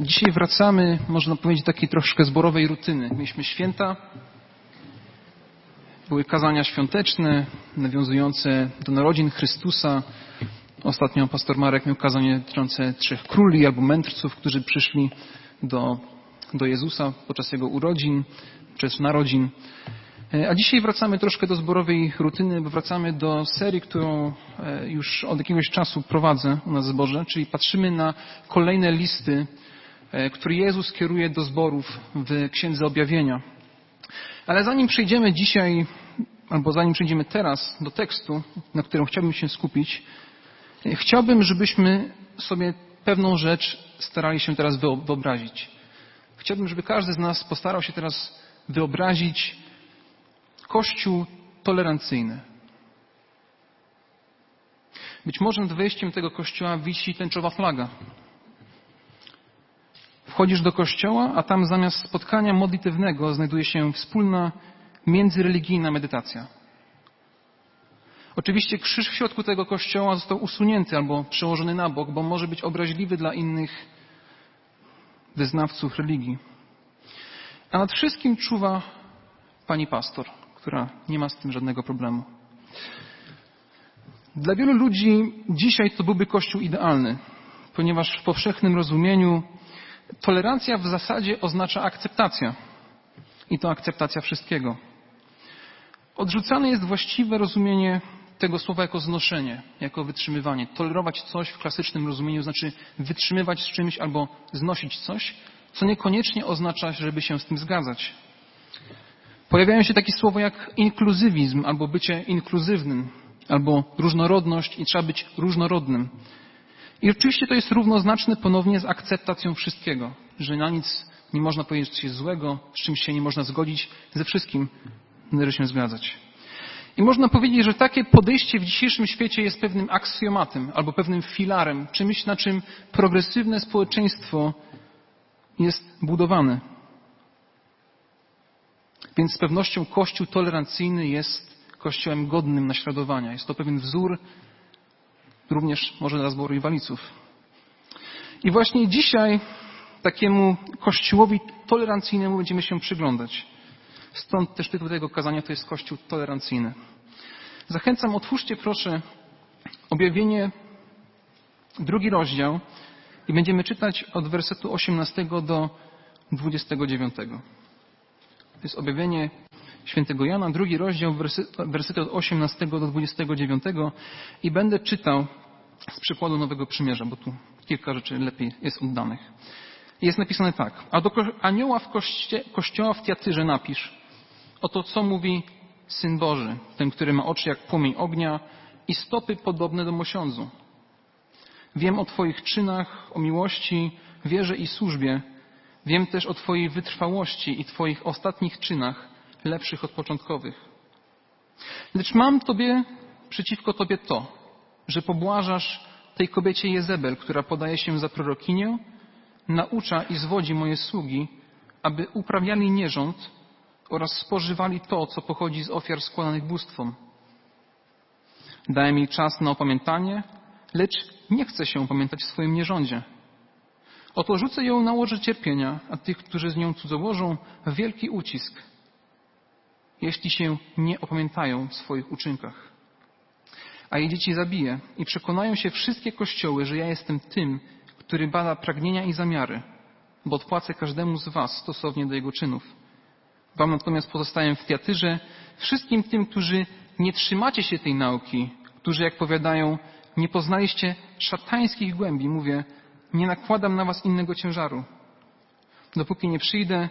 Dzisiaj wracamy, można powiedzieć, do takiej troszkę zborowej rutyny. Mieliśmy święta, były kazania świąteczne, nawiązujące do narodzin Chrystusa. Ostatnio pastor Marek miał kazanie dotyczące trzech króli albo mędrców, którzy przyszli do, do Jezusa podczas Jego urodzin, czy narodzin. A dzisiaj wracamy troszkę do zborowej rutyny, bo wracamy do serii, którą e, już od jakiegoś czasu prowadzę u nas w zborze, czyli patrzymy na kolejne listy, e, które Jezus kieruje do zborów w Księdze Objawienia. Ale zanim przejdziemy dzisiaj, albo zanim przejdziemy teraz do tekstu, na którym chciałbym się skupić, e, chciałbym, żebyśmy sobie pewną rzecz starali się teraz wyobrazić. Chciałbym, żeby każdy z nas postarał się teraz wyobrazić, Kościół tolerancyjny. Być może nad wejściem tego kościoła wisi tęczowa flaga. Wchodzisz do kościoła, a tam zamiast spotkania modlitewnego znajduje się wspólna międzyreligijna medytacja. Oczywiście krzyż w środku tego kościoła został usunięty albo przełożony na bok, bo może być obraźliwy dla innych wyznawców religii. A nad wszystkim czuwa pani pastor która nie ma z tym żadnego problemu. Dla wielu ludzi dzisiaj to byłby Kościół idealny, ponieważ w powszechnym rozumieniu tolerancja w zasadzie oznacza akceptacja. I to akceptacja wszystkiego. Odrzucane jest właściwe rozumienie tego słowa jako znoszenie, jako wytrzymywanie. Tolerować coś w klasycznym rozumieniu znaczy wytrzymywać z czymś albo znosić coś, co niekoniecznie oznacza, żeby się z tym zgadzać. Pojawiają się takie słowa jak inkluzywizm albo bycie inkluzywnym, albo różnorodność i trzeba być różnorodnym. I oczywiście to jest równoznaczne ponownie z akceptacją wszystkiego, że na nic nie można powiedzieć coś złego, z czymś się nie można zgodzić, ze wszystkim należy się zgadzać. I można powiedzieć, że takie podejście w dzisiejszym świecie jest pewnym aksjomatem albo pewnym filarem, czymś, na czym progresywne społeczeństwo jest budowane. Więc z pewnością Kościół tolerancyjny jest Kościołem godnym naśladowania. Jest to pewien wzór również może dla zboru Iwaliców. I właśnie dzisiaj takiemu Kościołowi tolerancyjnemu będziemy się przyglądać. Stąd też tytuł tego kazania to jest Kościół tolerancyjny. Zachęcam, otwórzcie proszę objawienie, drugi rozdział i będziemy czytać od wersetu 18 do 29. To jest objawienie świętego Jana, drugi rozdział, wersety od 18 do 29 i będę czytał z przykładu Nowego Przymierza, bo tu kilka rzeczy lepiej jest oddanych. Jest napisane tak. A do anioła w koście, kościoła w Tiatyrze napisz. Oto co mówi Syn Boży, ten, który ma oczy jak płomień ognia i stopy podobne do mosiądzu. Wiem o Twoich czynach, o miłości, wierze i służbie, Wiem też o Twojej wytrwałości i Twoich ostatnich czynach, lepszych od początkowych. Lecz mam Tobie, przeciwko Tobie to, że pobłażasz tej kobiecie Jezebel, która podaje się za prorokinię, naucza i zwodzi moje sługi, aby uprawiali nierząd oraz spożywali to, co pochodzi z ofiar składanych bóstwom. Dałem jej czas na opamiętanie, lecz nie chce się opamiętać w swoim nierządzie. Oto rzucę ją na łoże cierpienia, a tych, którzy z nią cudzołożą, wielki ucisk, jeśli się nie opamiętają w swoich uczynkach. A jej dzieci zabiję i przekonają się wszystkie kościoły, że ja jestem tym, który bada pragnienia i zamiary, bo odpłacę każdemu z was stosownie do jego czynów. Wam natomiast pozostaję w teatrze wszystkim tym, którzy nie trzymacie się tej nauki, którzy, jak powiadają, nie poznaliście szatańskich głębi, mówię, nie nakładam na was innego ciężaru. Dopóki nie przyjdę,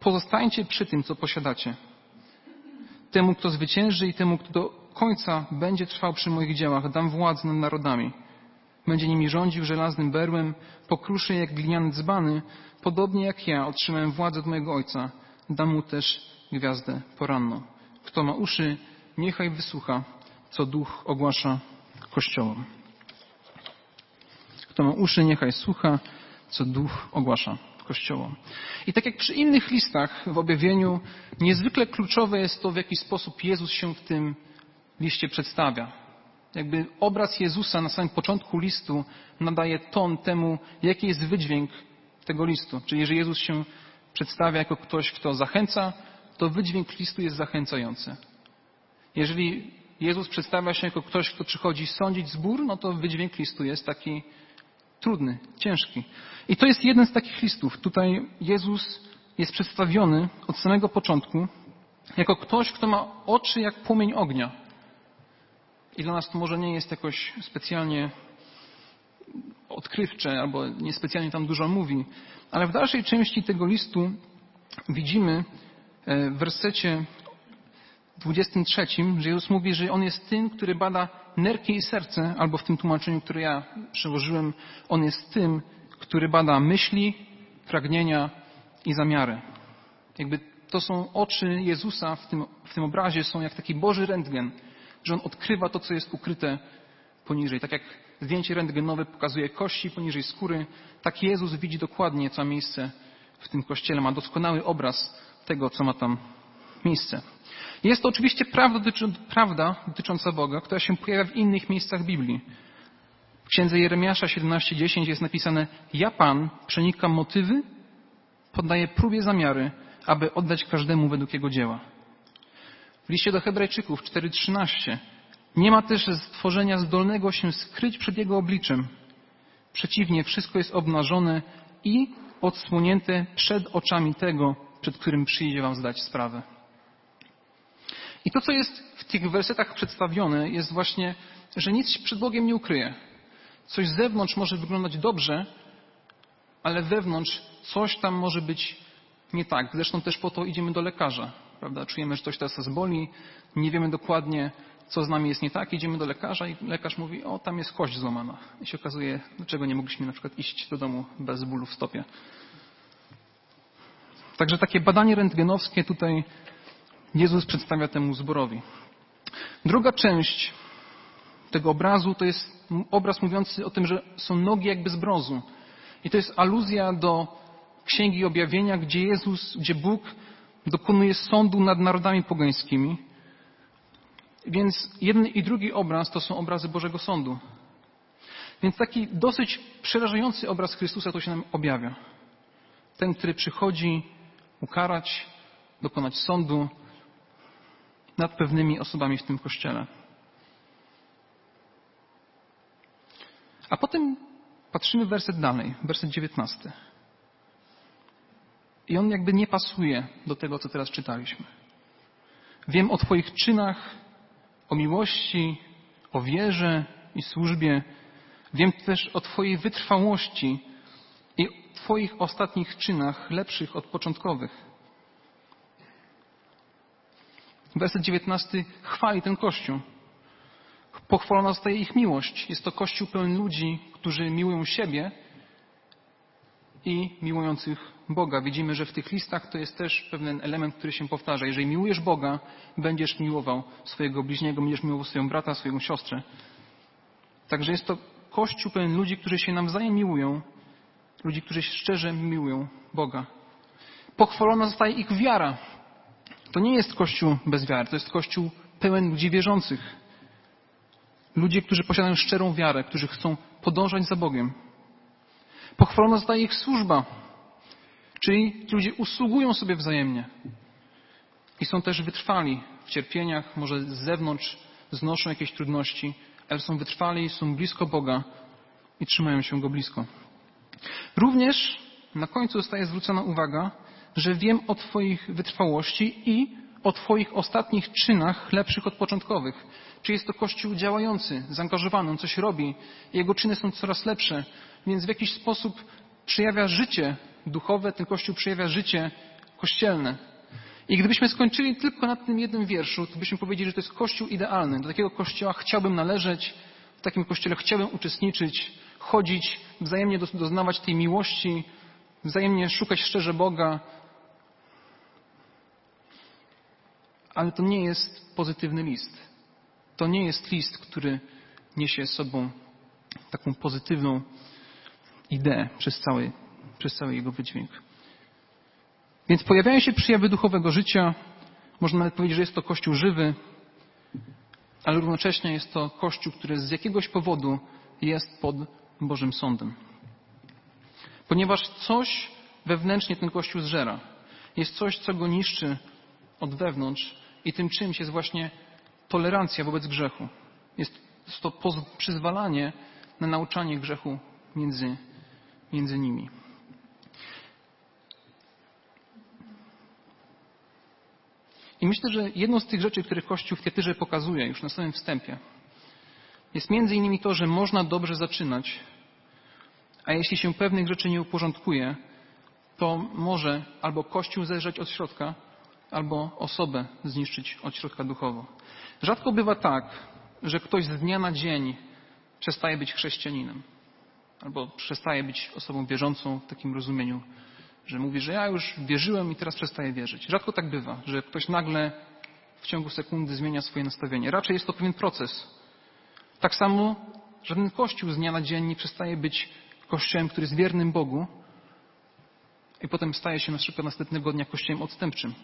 pozostańcie przy tym, co posiadacie. Temu, kto zwycięży i temu, kto do końca będzie trwał przy moich dziełach, dam władzę nad narodami. Będzie nimi rządził żelaznym berłem, pokruszy jak gliniane dzbany, podobnie jak ja otrzymałem władzę od mojego Ojca. Dam mu też gwiazdę poranną. Kto ma uszy, niechaj wysłucha, co duch ogłasza kościołom. Kto ma uszy, niechaj słucha, co duch ogłasza Kościołom. I tak jak przy innych listach w objawieniu, niezwykle kluczowe jest to, w jaki sposób Jezus się w tym liście przedstawia. Jakby obraz Jezusa na samym początku listu nadaje ton temu, jaki jest wydźwięk tego listu. Czyli jeżeli Jezus się przedstawia jako ktoś, kto zachęca, to wydźwięk listu jest zachęcający. Jeżeli Jezus przedstawia się jako ktoś, kto przychodzi sądzić zbór, no to wydźwięk listu jest taki trudny, ciężki. I to jest jeden z takich listów. Tutaj Jezus jest przedstawiony od samego początku jako ktoś, kto ma oczy jak płomień ognia. I dla nas to może nie jest jakoś specjalnie odkrywcze, albo niespecjalnie tam dużo mówi, ale w dalszej części tego listu widzimy e, w wersecie 23, że Jezus mówi, że On jest tym, który bada nerki i serce, albo w tym tłumaczeniu, które ja przełożyłem, On jest tym, który bada myśli, pragnienia i zamiary. Jakby to są oczy Jezusa w tym, w tym obrazie, są jak taki Boży rentgen, że On odkrywa to, co jest ukryte poniżej. Tak jak zdjęcie rentgenowe pokazuje kości poniżej skóry, tak Jezus widzi dokładnie, co ma miejsce w tym kościele. Ma doskonały obraz tego, co ma tam miejsce. Jest to oczywiście prawda, dotycząca Boga, która się pojawia w innych miejscach Biblii. W księdze Jeremiasza 17:10 jest napisane: Ja Pan przenikam motywy, poddaję próbie zamiary, aby oddać każdemu według jego dzieła. W liście do Hebrajczyków 4:13 nie ma też stworzenia zdolnego się skryć przed jego obliczem. Przeciwnie, wszystko jest obnażone i odsłonięte przed oczami tego, przed którym przyjdzie wam zdać sprawę. I to, co jest w tych wersetach przedstawione, jest właśnie, że nic przed Bogiem nie ukryje. Coś z zewnątrz może wyglądać dobrze, ale wewnątrz coś tam może być nie tak. Zresztą też po to idziemy do lekarza. Prawda? Czujemy, że coś teraz nas boli, nie wiemy dokładnie, co z nami jest nie tak, idziemy do lekarza i lekarz mówi, o tam jest kość złamana. I się okazuje, dlaczego nie mogliśmy na przykład iść do domu bez bólu w stopie. Także takie badanie rentgenowskie tutaj Jezus przedstawia temu zborowi. Druga część tego obrazu to jest obraz mówiący o tym, że są nogi jakby z brązu. I to jest aluzja do Księgi Objawienia, gdzie Jezus, gdzie Bóg dokonuje sądu nad narodami pogańskimi. Więc jeden i drugi obraz to są obrazy Bożego Sądu. Więc taki dosyć przerażający obraz Chrystusa to się nam objawia. Ten, który przychodzi ukarać, dokonać sądu, nad pewnymi osobami w tym kościele. A potem patrzymy werset dalej, werset 19. I on jakby nie pasuje do tego, co teraz czytaliśmy. Wiem o Twoich czynach, o miłości, o wierze i służbie. Wiem też o Twojej wytrwałości i Twoich ostatnich czynach, lepszych od początkowych. Werset 19 chwali ten Kościół. Pochwalona zostaje ich miłość. Jest to Kościół pełen ludzi, którzy miłują siebie i miłujących Boga. Widzimy, że w tych listach to jest też pewien element, który się powtarza. Jeżeli miłujesz Boga, będziesz miłował swojego bliźniego, będziesz miłował swojego brata, swoją siostrę. Także jest to Kościół pełen ludzi, którzy się nawzajem miłują, ludzi, którzy szczerze miłują Boga. Pochwalona zostaje ich wiara. To nie jest Kościół bez wiary, to jest Kościół pełen ludzi wierzących. Ludzie, którzy posiadają szczerą wiarę, którzy chcą podążać za Bogiem. Pochwalona zostaje ich służba, czyli ludzie usługują sobie wzajemnie i są też wytrwali w cierpieniach, może z zewnątrz znoszą jakieś trudności, ale są wytrwali, są blisko Boga i trzymają się Go blisko. Również na końcu zostaje zwrócona uwaga, że wiem o Twoich wytrwałości i o Twoich ostatnich czynach lepszych od początkowych. Czy jest to Kościół działający, zaangażowany, on coś robi, jego czyny są coraz lepsze, więc w jakiś sposób przejawia życie duchowe, ten Kościół przejawia życie kościelne. I gdybyśmy skończyli tylko na tym jednym wierszu, to byśmy powiedzieli, że to jest Kościół idealny. Do takiego Kościoła chciałbym należeć, w takim Kościele chciałbym uczestniczyć, chodzić, wzajemnie doznawać tej miłości, wzajemnie szukać szczerze Boga, ale to nie jest pozytywny list. To nie jest list, który niesie sobą taką pozytywną ideę przez cały, przez cały jego wydźwięk. Więc pojawiają się przyjawy duchowego życia. Można nawet powiedzieć, że jest to kościół żywy, ale równocześnie jest to kościół, który z jakiegoś powodu jest pod Bożym Sądem. Ponieważ coś wewnętrznie ten Kościół zżera. Jest coś, co go niszczy od wewnątrz i tym czymś jest właśnie tolerancja wobec grzechu. Jest to przyzwalanie na nauczanie grzechu między, między nimi. I myślę, że jedną z tych rzeczy, które Kościół w Tietyrze pokazuje już na samym wstępie, jest między innymi to, że można dobrze zaczynać, a jeśli się pewnych rzeczy nie uporządkuje, to może albo Kościół zejrzeć od środka, albo osobę zniszczyć od środka duchowo. Rzadko bywa tak, że ktoś z dnia na dzień przestaje być chrześcijaninem, albo przestaje być osobą wierzącą w takim rozumieniu, że mówi, że ja już wierzyłem i teraz przestaję wierzyć. Rzadko tak bywa, że ktoś nagle w ciągu sekundy zmienia swoje nastawienie. Raczej jest to pewien proces. Tak samo żaden kościół z dnia na dzień nie przestaje być kościołem, który jest wiernym Bogu i potem staje się na przykład następnego dnia kościołem odstępczym.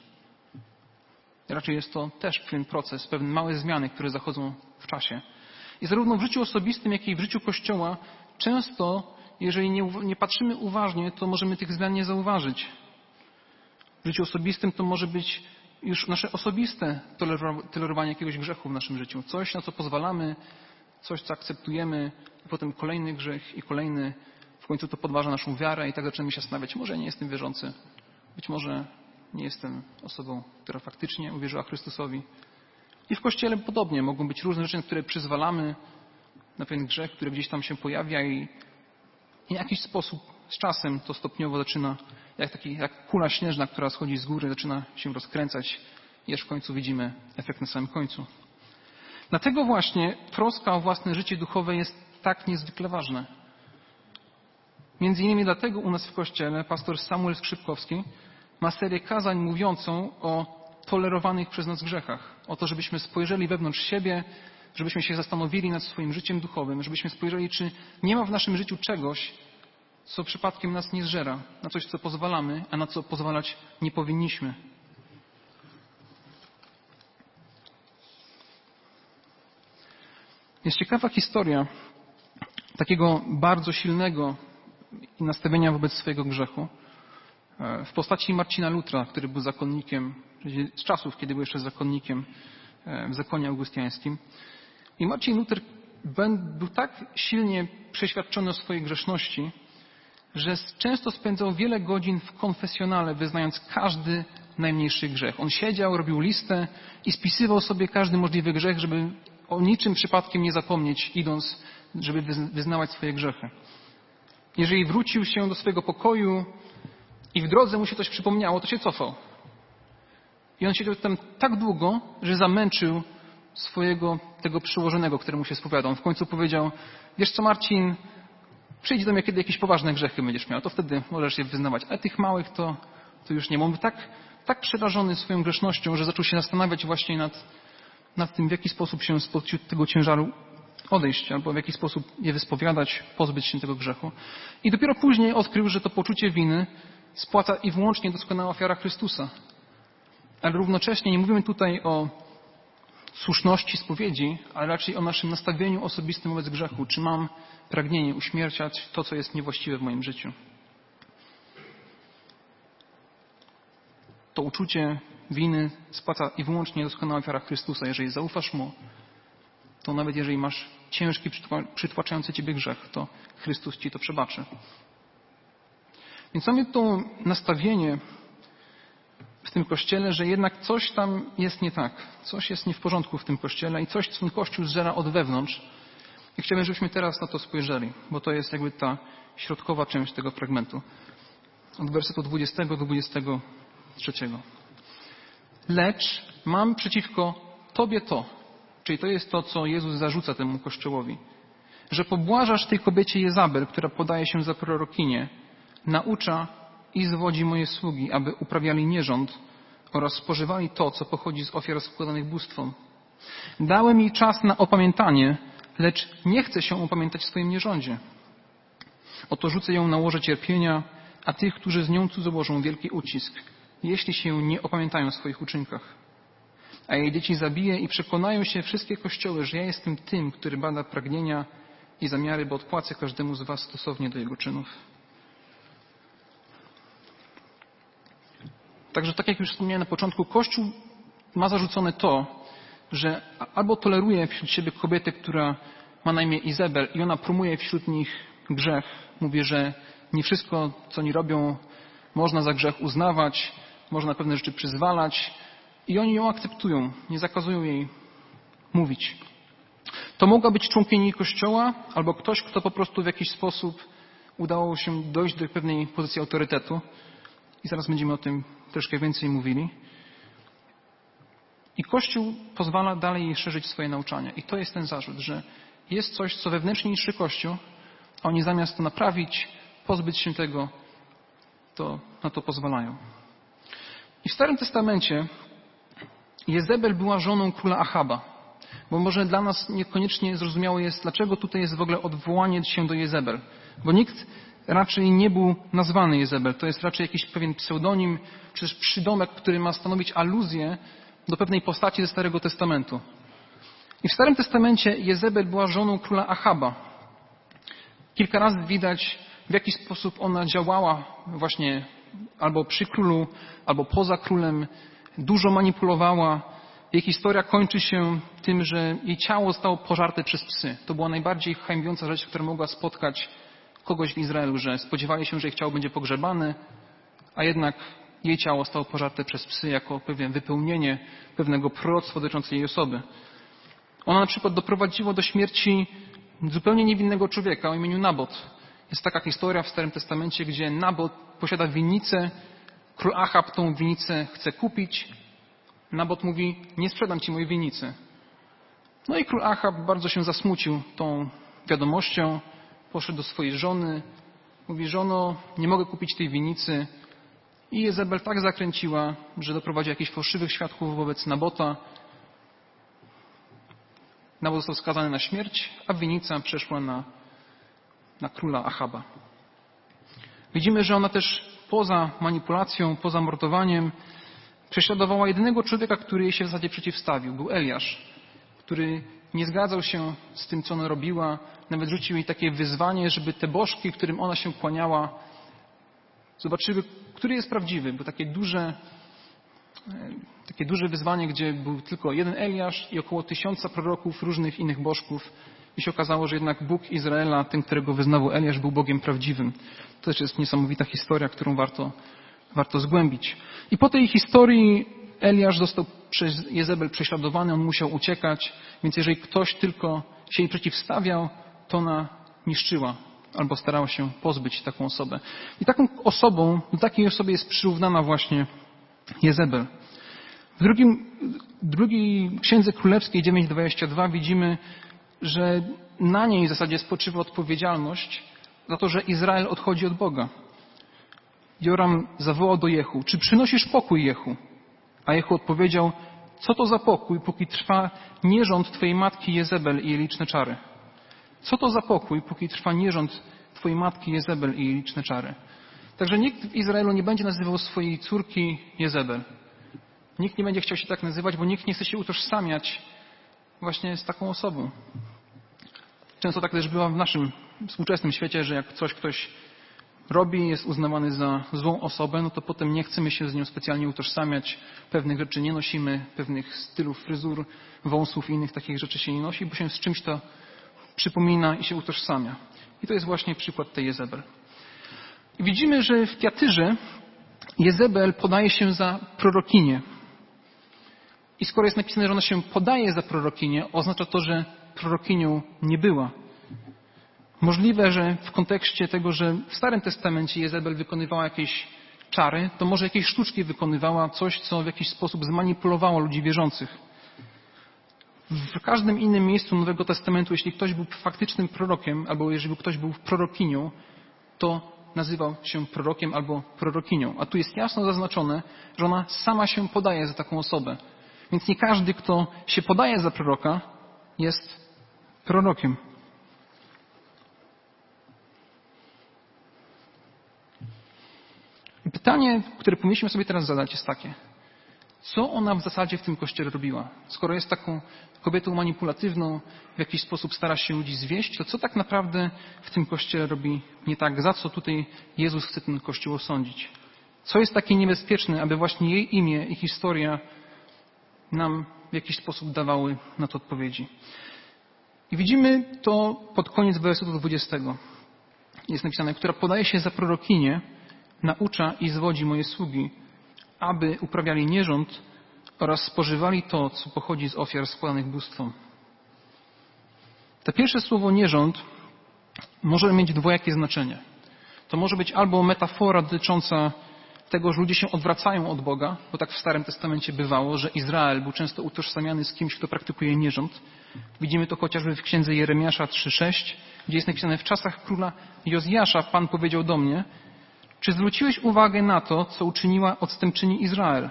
Raczej jest to też pewien proces, pewne małe zmiany, które zachodzą w czasie. I zarówno w życiu osobistym, jak i w życiu Kościoła często, jeżeli nie, nie patrzymy uważnie, to możemy tych zmian nie zauważyć. W życiu osobistym to może być już nasze osobiste tolerowanie jakiegoś grzechu w naszym życiu. Coś, na co pozwalamy, coś, co akceptujemy, i potem kolejny grzech i kolejny. W końcu to podważa naszą wiarę i tak zaczynamy się zastanawiać, może ja nie jestem wierzący. Być może nie jestem osobą, która faktycznie uwierzyła Chrystusowi. I w Kościele podobnie mogą być różne rzeczy, na które przyzwalamy, na pewien grzech, który gdzieś tam się pojawia i w jakiś sposób z czasem to stopniowo zaczyna, jak, taki, jak kula śnieżna, która schodzi z góry, zaczyna się rozkręcać i aż w końcu widzimy efekt na samym końcu. Dlatego właśnie troska o własne życie duchowe jest tak niezwykle ważna. Między innymi dlatego u nas w Kościele pastor Samuel Skrzypkowski ma serię kazań mówiącą o tolerowanych przez nas grzechach. O to, żebyśmy spojrzeli wewnątrz siebie, żebyśmy się zastanowili nad swoim życiem duchowym, żebyśmy spojrzeli, czy nie ma w naszym życiu czegoś, co przypadkiem nas nie zżera, na coś, co pozwalamy, a na co pozwalać nie powinniśmy. Jest ciekawa historia takiego bardzo silnego nastawienia wobec swojego grzechu w postaci Marcina Lutra, który był zakonnikiem z czasów, kiedy był jeszcze zakonnikiem e, w zakonie augustiańskim. I Marcin Luther był tak silnie przeświadczony o swojej grzeszności, że często spędzał wiele godzin w konfesjonale, wyznając każdy najmniejszy grzech. On siedział, robił listę i spisywał sobie każdy możliwy grzech, żeby o niczym przypadkiem nie zapomnieć, idąc, żeby wyznawać swoje grzechy. Jeżeli wrócił się do swojego pokoju i w drodze mu się coś przypomniało, to się cofał. I on siedział tam tak długo, że zamęczył swojego tego przyłożonego, któremu się spowiadał. On w końcu powiedział, wiesz co Marcin, przyjdź do mnie, kiedy jakieś poważne grzechy będziesz miał, to wtedy możesz je wyznawać. A tych małych to, to już nie. Był tak, tak przerażony swoją grzesznością, że zaczął się zastanawiać właśnie nad, nad tym, w jaki sposób się z tego ciężaru odejść, albo w jaki sposób je wyspowiadać, pozbyć się tego grzechu. I dopiero później odkrył, że to poczucie winy spłaca i wyłącznie doskonała ofiara Chrystusa. Ale równocześnie nie mówimy tutaj o słuszności spowiedzi, ale raczej o naszym nastawieniu osobistym wobec grzechu. Czy mam pragnienie uśmierciać to, co jest niewłaściwe w moim życiu? To uczucie winy spłaca i wyłącznie doskonała ofiara Chrystusa. Jeżeli zaufasz Mu, to nawet jeżeli masz ciężki, przytłaczający Ciebie grzech, to Chrystus Ci to przebaczy. Więc mamy to nastawienie w tym kościele, że jednak coś tam jest nie tak. Coś jest nie w porządku w tym kościele i coś, co ten kościół zżera od wewnątrz. I chciałbym, żebyśmy teraz na to spojrzeli, bo to jest jakby ta środkowa część tego fragmentu. Od wersetu 20 do 23. Lecz mam przeciwko Tobie to, czyli to jest to, co Jezus zarzuca temu kościołowi, że pobłażasz tej kobiecie Jezabel, która podaje się za prorokinię, naucza i zwodzi moje sługi, aby uprawiali nierząd oraz spożywali to, co pochodzi z ofiar składanych bóstwom. Dałem jej czas na opamiętanie, lecz nie chce się opamiętać w swoim nierządzie. Oto rzucę ją na łoże cierpienia, a tych, którzy z nią cudzołożą wielki ucisk, jeśli się nie opamiętają w swoich uczynkach. A jej dzieci zabiję i przekonają się wszystkie kościoły, że ja jestem tym, który bada pragnienia i zamiary, bo odpłacę każdemu z was stosownie do jego czynów. Także tak jak już wspomniałem na początku, Kościół ma zarzucone to, że albo toleruje wśród siebie kobietę, która ma na imię Izabel i ona promuje wśród nich grzech. Mówi, że nie wszystko, co oni robią, można za grzech uznawać, można pewne rzeczy przyzwalać i oni ją akceptują, nie zakazują jej mówić. To mogła być członkini kościoła albo ktoś, kto po prostu w jakiś sposób udało się dojść do pewnej pozycji autorytetu. I zaraz będziemy o tym troszkę więcej mówili. I Kościół pozwala dalej szerzyć swoje nauczania. I to jest ten zarzut, że jest coś, co wewnętrznie niższy Kościół, a oni zamiast to naprawić, pozbyć się tego, to na to pozwalają. I w Starym Testamencie Jezebel była żoną króla Achaba. Bo może dla nas niekoniecznie zrozumiałe jest, dlaczego tutaj jest w ogóle odwołanie się do Jezebel. Bo nikt raczej nie był nazwany Jezebel. To jest raczej jakiś pewien pseudonim, czy też przydomek, który ma stanowić aluzję do pewnej postaci ze Starego Testamentu. I w Starym Testamencie Jezebel była żoną króla Achaba. Kilka razy widać, w jaki sposób ona działała właśnie albo przy królu, albo poza królem. Dużo manipulowała. Jej historia kończy się tym, że jej ciało zostało pożarte przez psy. To była najbardziej hańbiąca rzecz, która mogła spotkać kogoś w Izraelu, że spodziewali się, że ich ciało będzie pogrzebane, a jednak jej ciało zostało pożarte przez psy jako pewne wypełnienie pewnego proroctwa dotyczącego jej osoby. Ona na przykład doprowadziła do śmierci zupełnie niewinnego człowieka o imieniu Nabot. Jest taka historia w Starym Testamencie, gdzie Nabot posiada winnicę, król Achab tą winnicę chce kupić. Nabot mówi, nie sprzedam ci mojej winnicy. No i król Achab bardzo się zasmucił tą wiadomością, poszedł do swojej żony, mówi, żono, nie mogę kupić tej winnicy. I Jezebel tak zakręciła, że doprowadzi jakichś fałszywych świadków wobec Nabota. Nabot został skazany na śmierć, a winnica przeszła na, na króla Achaba. Widzimy, że ona też poza manipulacją, poza mordowaniem prześladowała jedynego człowieka, który jej się w zasadzie przeciwstawił. Był Eliasz, który nie zgadzał się z tym, co ona robiła. Nawet rzucił jej takie wyzwanie, żeby te bożki, którym ona się kłaniała, zobaczyły, który jest prawdziwy. Bo takie duże, e, takie duże wyzwanie, gdzie był tylko jeden Eliasz i około tysiąca proroków różnych innych bożków. I się okazało, że jednak Bóg Izraela, ten, którego wyznawał Eliasz, był Bogiem prawdziwym. To też jest niesamowita historia, którą warto, warto zgłębić. I po tej historii Eliasz został przez Jezebel prześladowany, on musiał uciekać, więc jeżeli ktoś tylko się jej przeciwstawiał, to ona niszczyła albo starała się pozbyć taką osobę. I taką osobą, do takiej osobie jest przyrównana właśnie Jezebel. W drugim, drugiej Księdze Królewskiej 9.22 widzimy, że na niej w zasadzie spoczywa odpowiedzialność za to, że Izrael odchodzi od Boga. Joram zawołał do Jehu, czy przynosisz pokój Jehu? A Jehu odpowiedział, co to za pokój, póki trwa nierząd Twojej matki Jezebel i jej liczne czary? Co to za pokój, póki trwa nierząd Twojej matki Jezebel i jej liczne czary? Także nikt w Izraelu nie będzie nazywał swojej córki Jezebel. Nikt nie będzie chciał się tak nazywać, bo nikt nie chce się utożsamiać właśnie z taką osobą. Często tak też bywa w naszym współczesnym świecie, że jak coś ktoś robi, jest uznawany za złą osobę, no to potem nie chcemy się z nią specjalnie utożsamiać. Pewnych rzeczy nie nosimy, pewnych stylów fryzur, wąsów i innych takich rzeczy się nie nosi, bo się z czymś to przypomina i się utożsamia. I to jest właśnie przykład tej Jezebel. Widzimy, że w Tiatyrze Jezebel podaje się za prorokinię. I skoro jest napisane, że ona się podaje za prorokinię, oznacza to, że prorokinią nie była. Możliwe, że w kontekście tego, że w Starym Testamencie Jezebel wykonywała jakieś czary, to może jakieś sztuczki wykonywała, coś, co w jakiś sposób zmanipulowało ludzi wierzących. W każdym innym miejscu Nowego Testamentu, jeśli ktoś był faktycznym prorokiem, albo jeżeli ktoś był prorokinią, to nazywał się prorokiem albo prorokinią. A tu jest jasno zaznaczone, że ona sama się podaje za taką osobę. Więc nie każdy, kto się podaje za proroka, jest prorokiem. Pytanie, które powinniśmy sobie teraz zadać, jest takie. Co ona w zasadzie w tym kościele robiła? Skoro jest taką kobietą manipulatywną, w jakiś sposób stara się ludzi zwieść, to co tak naprawdę w tym kościele robi nie tak? Za co tutaj Jezus chce ten kościół osądzić? Co jest takie niebezpieczne, aby właśnie jej imię i historia nam w jakiś sposób dawały na to odpowiedzi? I widzimy to pod koniec wersetu 20. Jest napisane, która podaje się za prorokinię, naucza i zwodzi moje sługi, aby uprawiali nierząd oraz spożywali to, co pochodzi z ofiar składanych bóstwom. To pierwsze słowo nierząd może mieć dwojakie znaczenie. To może być albo metafora dotycząca tego, że ludzie się odwracają od Boga, bo tak w Starym Testamencie bywało, że Izrael był często utożsamiany z kimś, kto praktykuje nierząd. Widzimy to chociażby w księdze Jeremiasza 3,6, gdzie jest napisane w czasach króla Jozjasza Pan powiedział do mnie, czy zwróciłeś uwagę na to, co uczyniła odstępczyni Izrael?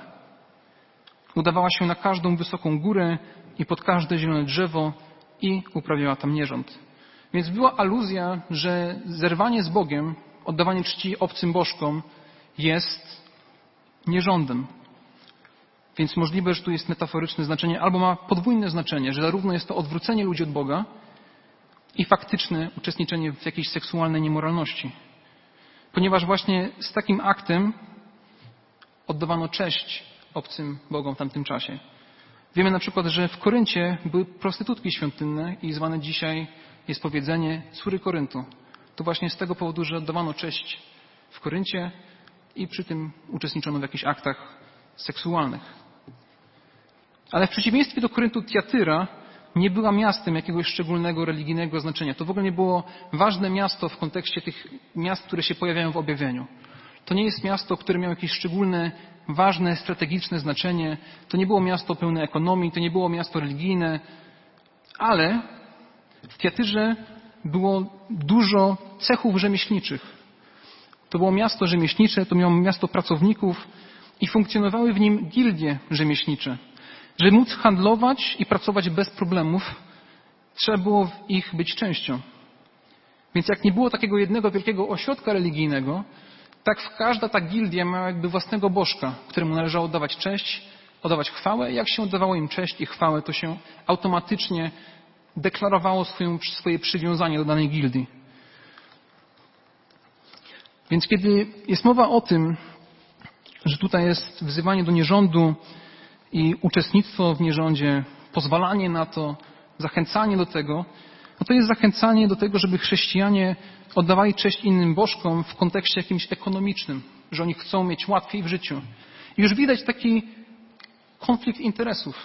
Udawała się na każdą wysoką górę i pod każde zielone drzewo i uprawiała tam nierząd. Więc była aluzja, że zerwanie z Bogiem, oddawanie czci obcym bożkom jest nierządem. Więc możliwe, że tu jest metaforyczne znaczenie, albo ma podwójne znaczenie, że zarówno jest to odwrócenie ludzi od Boga i faktyczne uczestniczenie w jakiejś seksualnej niemoralności. Ponieważ właśnie z takim aktem oddawano cześć obcym bogom w tamtym czasie. Wiemy na przykład, że w Koryncie były prostytutki świątynne i zwane dzisiaj jest powiedzenie córy Koryntu. To właśnie z tego powodu, że oddawano cześć w Koryncie i przy tym uczestniczono w jakichś aktach seksualnych. Ale w przeciwieństwie do Koryntu Tiatyra nie była miastem jakiegoś szczególnego religijnego znaczenia. To w ogóle nie było ważne miasto w kontekście tych miast, które się pojawiają w objawieniu. To nie jest miasto, które miało jakieś szczególne, ważne, strategiczne znaczenie. To nie było miasto pełne ekonomii, to nie było miasto religijne, ale w Tiatyrze było dużo cechów rzemieślniczych. To było miasto rzemieślnicze, to miało miasto pracowników i funkcjonowały w nim gildie rzemieślnicze. Żeby móc handlować i pracować bez problemów, trzeba było w ich być częścią. Więc jak nie było takiego jednego wielkiego ośrodka religijnego, tak każda ta gildia miała jakby własnego bożka, któremu należało oddawać cześć, oddawać chwałę. Jak się oddawało im cześć i chwałę, to się automatycznie deklarowało swoje, swoje przywiązanie do danej gildii. Więc kiedy jest mowa o tym, że tutaj jest wzywanie do nierządu i uczestnictwo w nierządzie, pozwalanie na to, zachęcanie do tego, no to jest zachęcanie do tego, żeby chrześcijanie oddawali cześć innym bożkom w kontekście jakimś ekonomicznym, że oni chcą mieć łatwiej w życiu. I już widać taki konflikt interesów.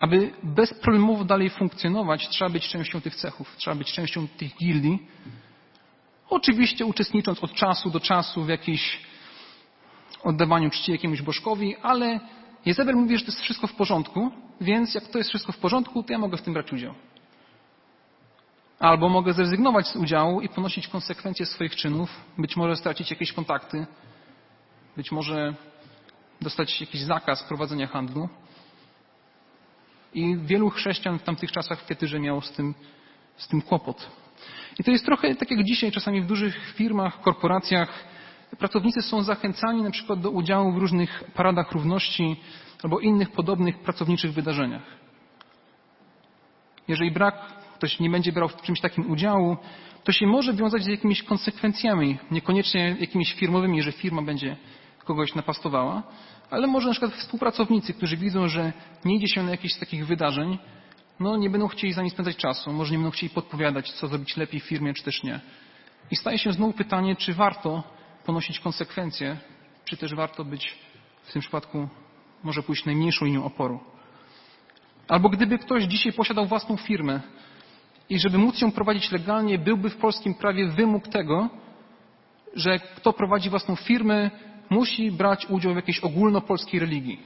Aby bezproblemowo dalej funkcjonować, trzeba być częścią tych cechów, trzeba być częścią tych gildii. Oczywiście uczestnicząc od czasu do czasu w jakiejś oddawaniu czci jakiemuś bożkowi, ale Jezebel mówi, że to jest wszystko w porządku, więc jak to jest wszystko w porządku, to ja mogę w tym brać udział. Albo mogę zrezygnować z udziału i ponosić konsekwencje swoich czynów, być może stracić jakieś kontakty, być może dostać jakiś zakaz prowadzenia handlu. I wielu chrześcijan w tamtych czasach w Kietyrze miało z tym, z tym kłopot. I to jest trochę tak jak dzisiaj, czasami w dużych firmach, korporacjach, pracownicy są zachęcani na przykład do udziału w różnych paradach równości albo innych podobnych pracowniczych wydarzeniach. Jeżeli brak, ktoś nie będzie brał w czymś takim udziału, to się może wiązać z jakimiś konsekwencjami, niekoniecznie jakimiś firmowymi, że firma będzie kogoś napastowała, ale może na przykład współpracownicy, którzy widzą, że nie idzie się na jakieś z takich wydarzeń, no nie będą chcieli za nim spędzać czasu, może nie będą chcieli podpowiadać, co zrobić lepiej w firmie, czy też nie. I staje się znowu pytanie, czy warto ponosić konsekwencje, czy też warto być w tym przypadku może pójść najmniejszą linią oporu. Albo gdyby ktoś dzisiaj posiadał własną firmę i żeby móc ją prowadzić legalnie, byłby w polskim prawie wymóg tego, że kto prowadzi własną firmę, musi brać udział w jakiejś ogólnopolskiej religii.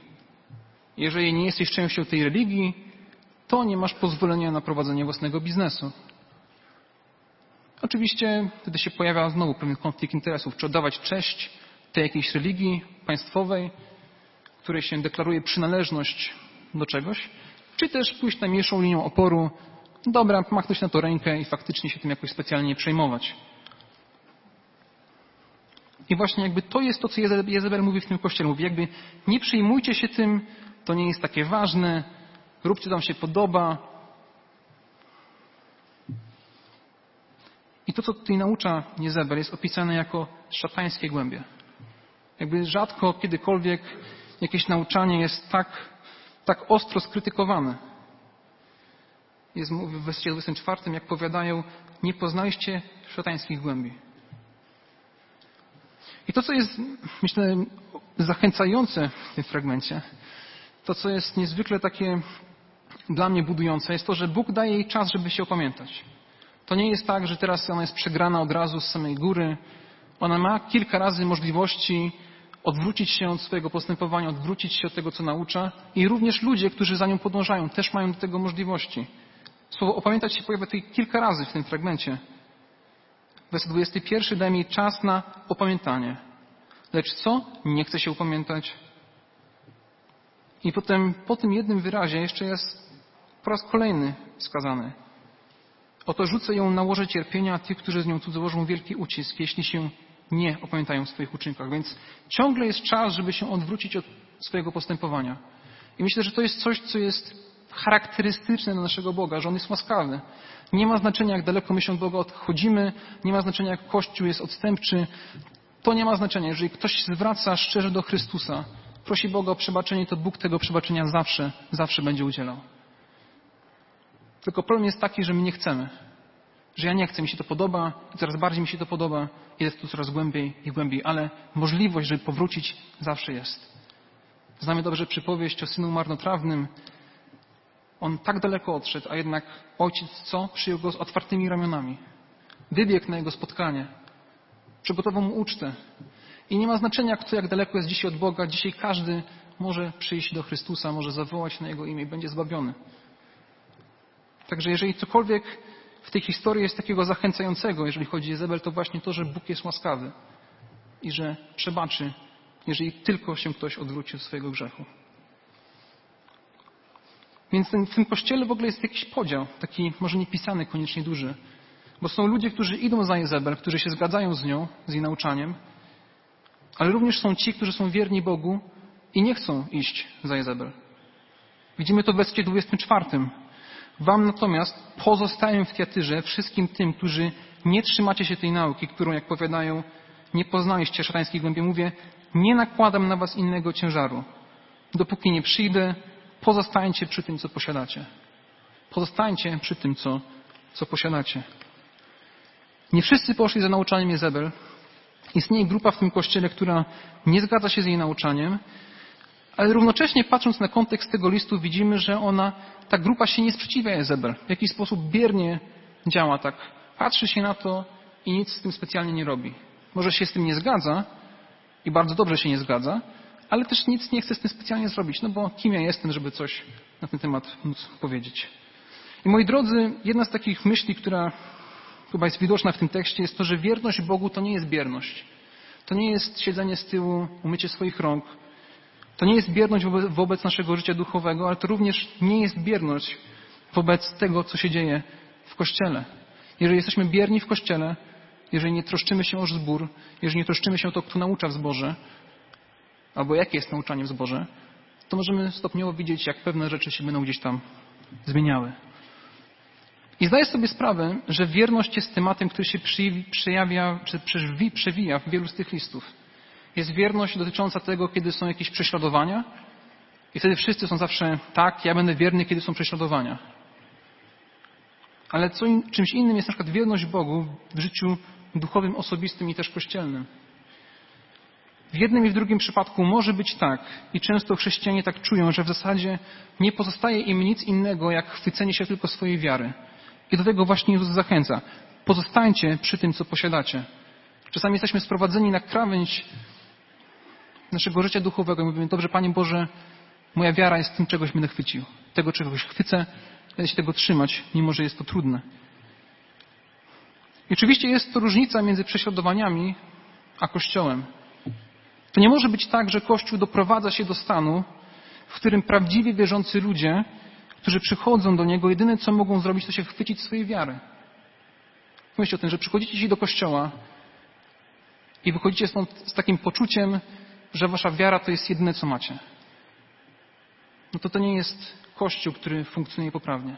Jeżeli nie jesteś częścią tej religii, to nie masz pozwolenia na prowadzenie własnego biznesu. Oczywiście wtedy się pojawia znowu pewien konflikt interesów. Czy oddawać cześć tej jakiejś religii państwowej, której się deklaruje przynależność do czegoś, czy też pójść najmniejszą linią oporu, dobra, machnąć na to rękę i faktycznie się tym jakoś specjalnie nie przejmować. I właśnie jakby to jest to, co Jezebel mówi w tym kościele. Mówi jakby nie przejmujcie się tym, to nie jest takie ważne, róbcie tam się podoba. I to, co tutaj naucza Jezebel, jest opisane jako szatańskie głębie. Jakby rzadko kiedykolwiek jakieś nauczanie jest tak, tak ostro skrytykowane. Jest w wersecie 24, jak powiadają, nie poznaliście szatańskich głębi. I to, co jest, myślę, zachęcające w tym fragmencie, to, co jest niezwykle takie dla mnie budujące, jest to, że Bóg daje jej czas, żeby się opamiętać. To nie jest tak, że teraz ona jest przegrana od razu z samej góry. Ona ma kilka razy możliwości odwrócić się od swojego postępowania, odwrócić się od tego, co naucza. I również ludzie, którzy za nią podążają, też mają do tego możliwości. Słowo opamiętać się pojawia tutaj kilka razy w tym fragmencie. Werset 21 daje mi czas na opamiętanie. Lecz co? Nie chce się upamiętać. I potem po tym jednym wyrazie jeszcze jest po raz kolejny wskazany. Oto rzucę ją na łoże cierpienia, tych, którzy z nią cudzołożą wielki ucisk, jeśli się nie opamiętają w swoich uczynkach. Więc ciągle jest czas, żeby się odwrócić od swojego postępowania. I myślę, że to jest coś, co jest charakterystyczne dla naszego Boga, że On jest łaskawy. Nie ma znaczenia, jak daleko my się od Boga odchodzimy, nie ma znaczenia, jak Kościół jest odstępczy. To nie ma znaczenia. Jeżeli ktoś zwraca szczerze do Chrystusa, prosi Boga o przebaczenie, to Bóg tego przebaczenia zawsze, zawsze będzie udzielał. Tylko problem jest taki, że my nie chcemy. Że ja nie chcę, mi się to podoba coraz bardziej mi się to podoba, jest tu coraz głębiej i głębiej, ale możliwość, żeby powrócić, zawsze jest. Znamy dobrze przypowieść o synu marnotrawnym. On tak daleko odszedł, a jednak ojciec co? Przyjął go z otwartymi ramionami. Wybiegł na jego spotkanie. Przygotował mu ucztę. I nie ma znaczenia, kto jak daleko jest dzisiaj od Boga. Dzisiaj każdy może przyjść do Chrystusa, może zawołać na Jego imię i będzie zbawiony. Także jeżeli cokolwiek w tej historii jest takiego zachęcającego, jeżeli chodzi o Jezebel, to właśnie to, że Bóg jest łaskawy i że przebaczy, jeżeli tylko się ktoś odwróci od swojego grzechu. Więc w tym kościele w ogóle jest jakiś podział, taki może nie pisany, koniecznie duży. Bo są ludzie, którzy idą za Jezebel, którzy się zgadzają z nią, z jej nauczaniem, ale również są ci, którzy są wierni Bogu i nie chcą iść za Jezebel. Widzimy to w wersecie 24. Wam natomiast pozostaję w Tiatyrze wszystkim tym, którzy nie trzymacie się tej nauki, którą, jak powiadają, nie poznaliście szatańskiej głębi. Mówię, nie nakładam na was innego ciężaru. Dopóki nie przyjdę, pozostańcie przy tym, co posiadacie. Pozostańcie przy tym, co, co posiadacie. Nie wszyscy poszli za nauczaniem Jezebel. Istnieje grupa w tym kościele, która nie zgadza się z jej nauczaniem, ale równocześnie patrząc na kontekst tego listu widzimy, że ona, ta grupa się nie sprzeciwia Jezebel. W jakiś sposób biernie działa tak. Patrzy się na to i nic z tym specjalnie nie robi. Może się z tym nie zgadza i bardzo dobrze się nie zgadza, ale też nic nie chce z tym specjalnie zrobić, no bo kim ja jestem, żeby coś na ten temat móc powiedzieć. I moi drodzy, jedna z takich myśli, która chyba jest widoczna w tym tekście, jest to, że wierność Bogu to nie jest bierność. To nie jest siedzenie z tyłu, umycie swoich rąk, to nie jest bierność wobec naszego życia duchowego, ale to również nie jest bierność wobec tego, co się dzieje w Kościele. Jeżeli jesteśmy bierni w Kościele, jeżeli nie troszczymy się o zbór, jeżeli nie troszczymy się o to, kto naucza w zborze, albo jakie jest nauczanie w zborze, to możemy stopniowo widzieć, jak pewne rzeczy się będą gdzieś tam zmieniały. I zdaję sobie sprawę, że wierność jest tematem, który się przejawia, czy przewija w wielu z tych listów. Jest wierność dotycząca tego, kiedy są jakieś prześladowania. I wtedy wszyscy są zawsze tak, ja będę wierny, kiedy są prześladowania. Ale co czymś innym jest na przykład wierność Bogu w życiu duchowym, osobistym i też kościelnym. W jednym i w drugim przypadku może być tak, i często chrześcijanie tak czują, że w zasadzie nie pozostaje im nic innego, jak chwycenie się tylko swojej wiary. I do tego właśnie Jezus zachęca. Pozostańcie przy tym, co posiadacie. Czasami jesteśmy sprowadzeni na krawędź naszego życia duchowego i mówimy, dobrze Panie Boże, moja wiara jest tym, czegoś będę chwycił. Tego czegoś chwycę, będę się tego trzymać, mimo że jest to trudne. I oczywiście jest to różnica między prześladowaniami a Kościołem. To nie może być tak, że Kościół doprowadza się do stanu, w którym prawdziwie wierzący ludzie, którzy przychodzą do Niego, jedyne co mogą zrobić, to się chwycić swojej wiary. Myślcie o tym, że przychodzicie dzisiaj do Kościoła i wychodzicie stąd z takim poczuciem, że wasza wiara to jest jedyne, co macie. No to to nie jest Kościół, który funkcjonuje poprawnie.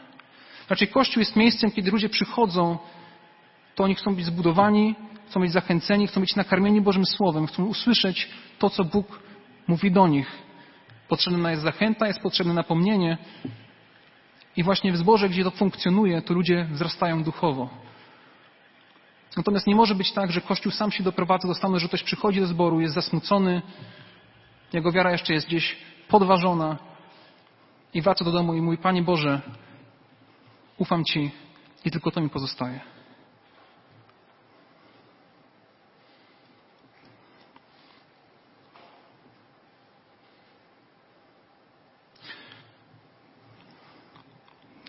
Raczej Kościół jest miejscem, kiedy ludzie przychodzą to oni chcą być zbudowani, chcą być zachęceni, chcą być nakarmieni Bożym Słowem, chcą usłyszeć to, co Bóg mówi do nich. Potrzebna jest zachęta, jest potrzebne napomnienie. I właśnie w zborze, gdzie to funkcjonuje, to ludzie wzrastają duchowo. Natomiast nie może być tak, że Kościół sam się doprowadza do stanu, że ktoś przychodzi do zboru, jest zasmucony, jego wiara jeszcze jest gdzieś podważona i wraca do domu i mówi, Panie Boże, ufam Ci i tylko to mi pozostaje.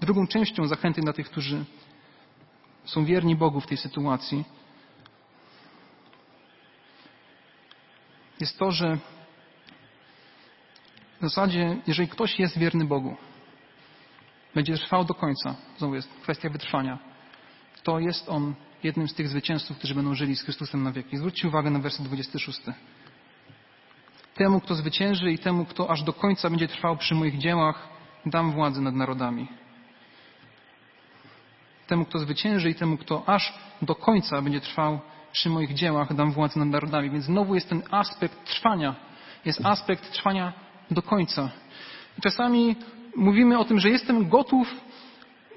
Drugą częścią zachęty dla tych, którzy są wierni Bogu w tej sytuacji, jest to, że w zasadzie, jeżeli ktoś jest wierny Bogu, będzie trwał do końca, znowu jest kwestia wytrwania, to jest on jednym z tych zwycięzców, którzy będą żyli z Chrystusem na wieki. Zwróćcie uwagę na werset 26. Temu, kto zwycięży i temu, kto aż do końca będzie trwał przy moich dziełach, dam władzę nad narodami temu, kto zwycięży i temu, kto aż do końca będzie trwał przy moich dziełach, dam władzę nad narodami. Więc znowu jest ten aspekt trwania. Jest aspekt trwania do końca. Czasami mówimy o tym, że jestem gotów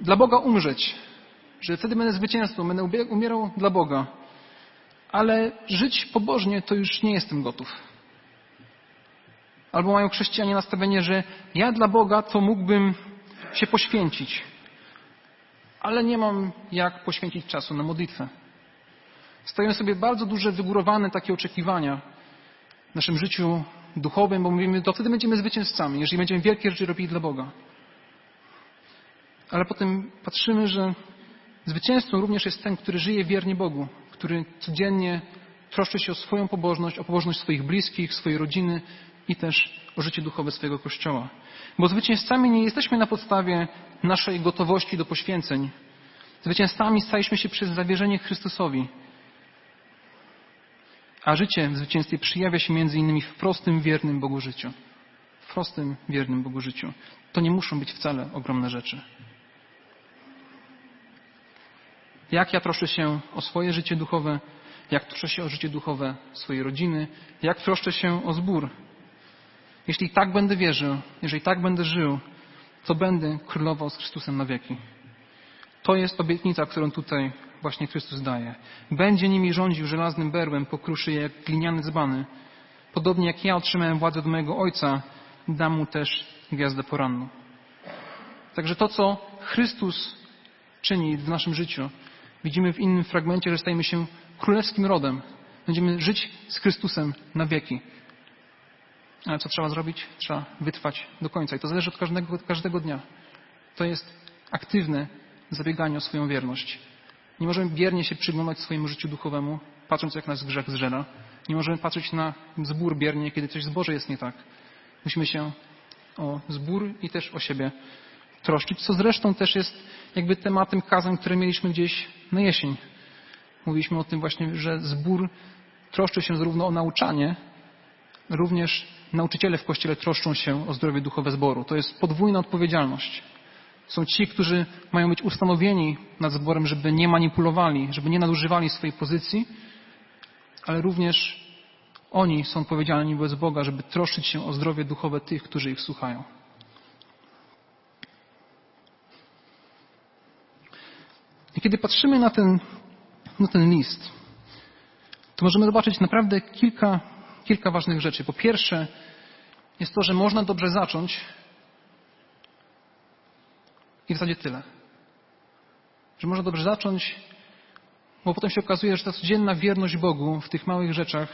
dla Boga umrzeć. Że wtedy będę zwycięzcą, będę umierał dla Boga. Ale żyć pobożnie to już nie jestem gotów. Albo mają chrześcijanie nastawienie, że ja dla Boga to mógłbym się poświęcić ale nie mam jak poświęcić czasu na modlitwę. Stoją sobie bardzo duże, wygórowane takie oczekiwania w naszym życiu duchowym, bo mówimy, to wtedy będziemy zwycięzcami, jeżeli będziemy wielkie rzeczy robili dla Boga. Ale potem patrzymy, że zwycięzcą również jest ten, który żyje wiernie Bogu, który codziennie troszczy się o swoją pobożność, o pobożność swoich bliskich, swojej rodziny i też o życie duchowe swojego Kościoła. Bo zwycięzcami nie jesteśmy na podstawie naszej gotowości do poświęceń. Zwycięzcami staliśmy się przez zawierzenie Chrystusowi. A życie w zwycięstwie przyjawia się między innymi w prostym, wiernym Bogu życiu. W prostym, wiernym Bogu życiu. To nie muszą być wcale ogromne rzeczy. Jak ja troszczę się o swoje życie duchowe, jak troszczę się o życie duchowe swojej rodziny, jak troszczę się o zbór, jeśli tak będę wierzył, jeżeli tak będę żył, to będę królował z Chrystusem na wieki. To jest obietnica, którą tutaj właśnie Chrystus daje. Będzie nimi rządził żelaznym berłem, pokruszy je jak gliniany dzbany. Podobnie jak ja otrzymałem władzę od mojego Ojca, dam mu też gwiazdę poranną. Także to, co Chrystus czyni w naszym życiu, widzimy w innym fragmencie, że stajemy się królewskim rodem. Będziemy żyć z Chrystusem na wieki. Ale co trzeba zrobić? Trzeba wytrwać do końca. I to zależy od każdego, od każdego dnia. To jest aktywne zabieganie o swoją wierność. Nie możemy biernie się przyglądać swojemu życiu duchowemu, patrząc jak nas grzech zżera. Nie możemy patrzeć na zbór biernie, kiedy coś z Boże jest nie tak. Musimy się o zbór i też o siebie troszczyć, co zresztą też jest jakby tematem kazań, które mieliśmy gdzieś na jesień. Mówiliśmy o tym właśnie, że zbór troszczy się zarówno o nauczanie, również nauczyciele w kościele troszczą się o zdrowie duchowe zboru. To jest podwójna odpowiedzialność. Są ci, którzy mają być ustanowieni nad zborem, żeby nie manipulowali, żeby nie nadużywali swojej pozycji, ale również oni są odpowiedzialni wobec Boga, żeby troszczyć się o zdrowie duchowe tych, którzy ich słuchają. I kiedy patrzymy na ten, na ten list, to możemy zobaczyć naprawdę kilka kilka ważnych rzeczy. Po pierwsze, jest to, że można dobrze zacząć i w zasadzie tyle. Że można dobrze zacząć, bo potem się okazuje, że ta codzienna wierność Bogu w tych małych rzeczach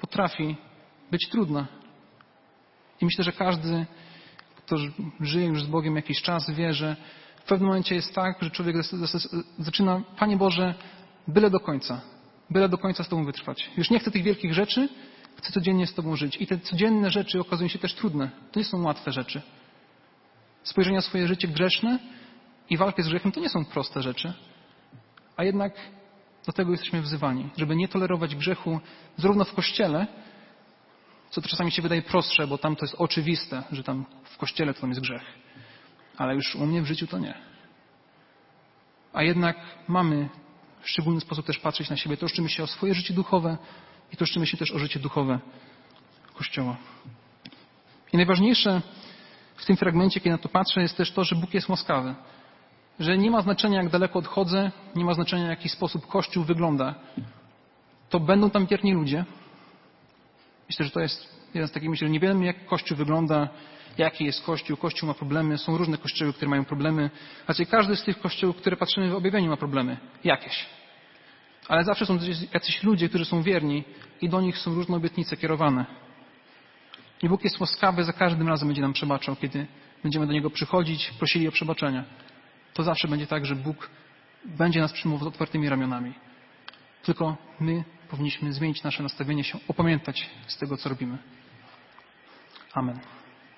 potrafi być trudna. I myślę, że każdy, kto żyje już z Bogiem jakiś czas, wie, że w pewnym momencie jest tak, że człowiek zaczyna, Panie Boże, byle do końca, byle do końca z Tobą wytrwać. Już nie chcę tych wielkich rzeczy, Chcę codziennie z Tobą żyć. I te codzienne rzeczy okazują się też trudne. To nie są łatwe rzeczy. Spojrzenie na swoje życie grzeszne i walkę z grzechem to nie są proste rzeczy. A jednak do tego jesteśmy wzywani, żeby nie tolerować grzechu zarówno w kościele, co to czasami się wydaje prostsze, bo tam to jest oczywiste, że tam w kościele to tam jest grzech. Ale już u mnie w życiu to nie. A jednak mamy w szczególny sposób też patrzeć na siebie. Troszczymy się o swoje życie duchowe i troszczymy się też o życie duchowe Kościoła. I najważniejsze w tym fragmencie, kiedy na to patrzę, jest też to, że Bóg jest łaskawy. Że nie ma znaczenia, jak daleko odchodzę, nie ma znaczenia, w jaki sposób Kościół wygląda. To będą tam wierni ludzie. Myślę, że to jest jeden z takich myśli, że nie wiemy, jak Kościół wygląda, jaki jest Kościół. Kościół ma problemy, są różne kościoły, które mają problemy. Znaczy każdy z tych kościołów, które patrzymy w objawieniu ma problemy. Jakieś. Ale zawsze są jacyś ludzie, którzy są wierni i do nich są różne obietnice kierowane. I Bóg jest łaskawy, za każdym razem będzie nam przebaczał, kiedy będziemy do Niego przychodzić, prosili o przebaczenie. To zawsze będzie tak, że Bóg będzie nas przyjmował z otwartymi ramionami. Tylko my powinniśmy zmienić nasze nastawienie się, opamiętać z tego, co robimy. Amen.